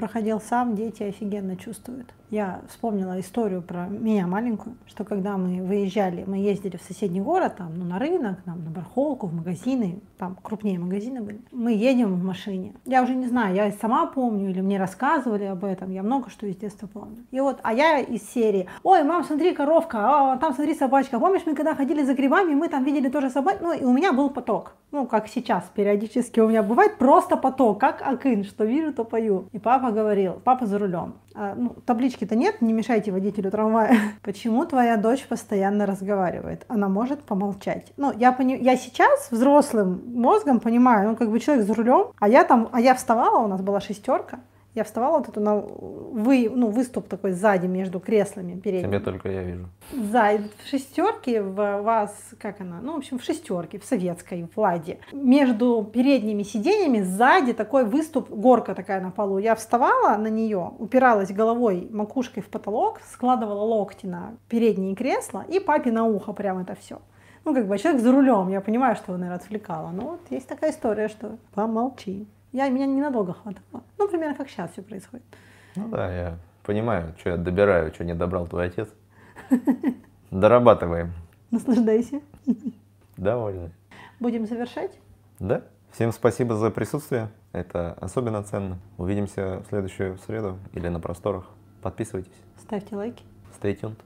проходил сам, дети офигенно чувствуют. Я вспомнила историю про меня маленькую, что когда мы выезжали, мы ездили в соседний город, там, ну, на рынок, там, на барахолку, в магазины, там крупнее магазины были. Мы едем в машине. Я уже не знаю, я сама помню или мне рассказывали об этом, я много что из детства помню. И вот, а я из серии, ой, мам, смотри, коровка, а, там смотри, собачка. Помнишь, мы когда ходили за грибами, мы там видели тоже собак, ну, и у меня был поток. Ну, как сейчас, периодически у меня бывает просто поток, как акын, что вижу, то пою. И папа говорил, папа за рулем, а, ну, таблички-то нет, не мешайте водителю трамвая. Почему твоя дочь постоянно разговаривает? Она может помолчать. Ну, я, пони... я сейчас взрослым мозгом понимаю, ну, как бы человек за рулем, а я там, а я вставала, у нас была шестерка, Я вставала вот эту на вы, ну, выступ такой сзади между креслами передними. Тебе только я вижу. Сзади, в шестерке в вас, как она, ну, в общем, в шестерке, в советской, в Ладе. Между передними сиденьями сзади такой выступ, горка такая на полу. Я вставала на нее, упиралась головой, макушкой в потолок, складывала локти на передние кресла и папе на ухо прям это все. Ну, как бы человек за рулем, я понимаю, что его, наверное, отвлекало. Но вот есть такая история, что помолчи. Я, меня ненадолго хватало. Ну, примерно как сейчас все происходит. Ну да, я понимаю, что я добираю, что не добрал твой отец. Дорабатываем. Наслаждайся. Довольны. Будем завершать? Да. Всем спасибо за присутствие. Это особенно ценно. Увидимся в следующую среду или на просторах. Подписывайтесь. Ставьте лайки. Stay tuned.